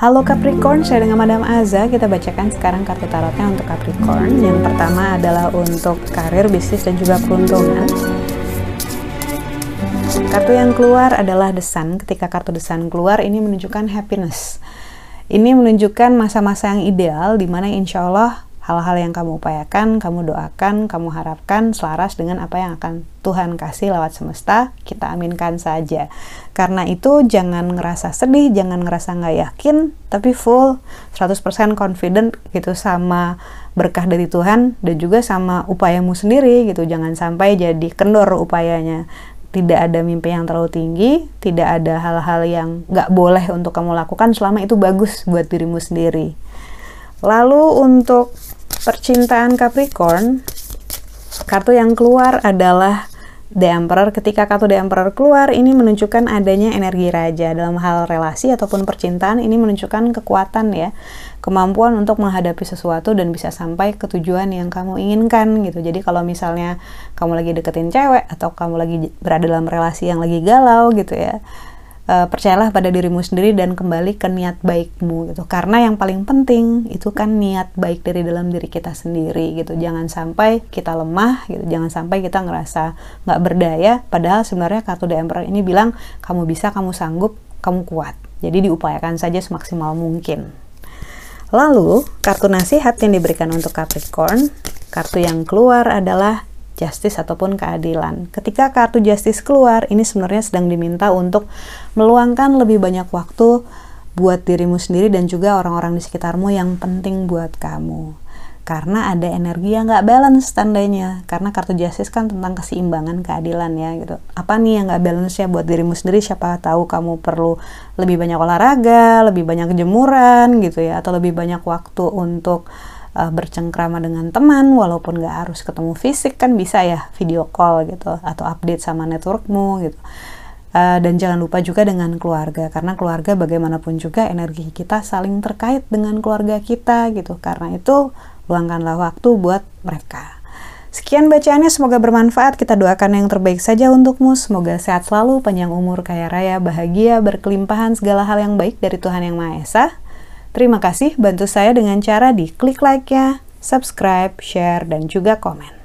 Halo Capricorn, saya dengan Madam Aza. Kita bacakan sekarang kartu tarotnya untuk Capricorn. Yang pertama adalah untuk karir, bisnis, dan juga peruntungan. Kartu yang keluar adalah The Sun. Ketika kartu The Sun keluar, ini menunjukkan happiness. Ini menunjukkan masa-masa yang ideal, di mana insya Allah hal-hal yang kamu upayakan, kamu doakan, kamu harapkan selaras dengan apa yang akan Tuhan kasih lewat semesta, kita aminkan saja. Karena itu jangan ngerasa sedih, jangan ngerasa nggak yakin, tapi full 100% confident gitu sama berkah dari Tuhan dan juga sama upayamu sendiri gitu. Jangan sampai jadi kendor upayanya. Tidak ada mimpi yang terlalu tinggi, tidak ada hal-hal yang nggak boleh untuk kamu lakukan selama itu bagus buat dirimu sendiri. Lalu untuk percintaan Capricorn, kartu yang keluar adalah The Emperor. Ketika kartu The Emperor keluar, ini menunjukkan adanya energi raja dalam hal relasi ataupun percintaan. Ini menunjukkan kekuatan ya, kemampuan untuk menghadapi sesuatu dan bisa sampai ke tujuan yang kamu inginkan gitu. Jadi kalau misalnya kamu lagi deketin cewek atau kamu lagi berada dalam relasi yang lagi galau gitu ya, uh, percayalah pada dirimu sendiri dan kembali ke niat baikmu gitu. Karena yang paling penting itu kan niat baik dari dalam diri kita sendiri gitu. Jangan sampai kita lemah gitu. Jangan sampai kita ngerasa nggak berdaya. Padahal sebenarnya kartu The Emperor ini bilang kamu bisa kamu sanggup kamu kuat. Jadi diupayakan saja semaksimal mungkin. Lalu kartu nasihat yang diberikan untuk Capricorn kartu yang keluar adalah justice ataupun keadilan. Ketika kartu justice keluar, ini sebenarnya sedang diminta untuk meluangkan lebih banyak waktu buat dirimu sendiri dan juga orang-orang di sekitarmu yang penting buat kamu. Karena ada energi yang nggak balance tandanya. Karena kartu justice kan tentang keseimbangan, keadilan ya gitu. Apa nih yang nggak balance ya buat dirimu sendiri? Siapa tahu kamu perlu lebih banyak olahraga, lebih banyak jemuran gitu ya, atau lebih banyak waktu untuk uh, bercengkrama dengan teman walaupun nggak harus ketemu fisik kan bisa ya video call gitu atau update sama networkmu gitu uh, dan jangan lupa juga dengan keluarga karena keluarga bagaimanapun juga energi kita saling terkait dengan keluarga kita gitu karena itu luangkanlah waktu buat mereka Sekian bacaannya, semoga bermanfaat. Kita doakan yang terbaik saja untukmu. Semoga sehat selalu, panjang umur, kaya raya, bahagia, berkelimpahan, segala hal yang baik dari Tuhan Yang Maha Esa. Terima kasih bantu saya dengan cara di klik like-nya, subscribe, share, dan juga komen.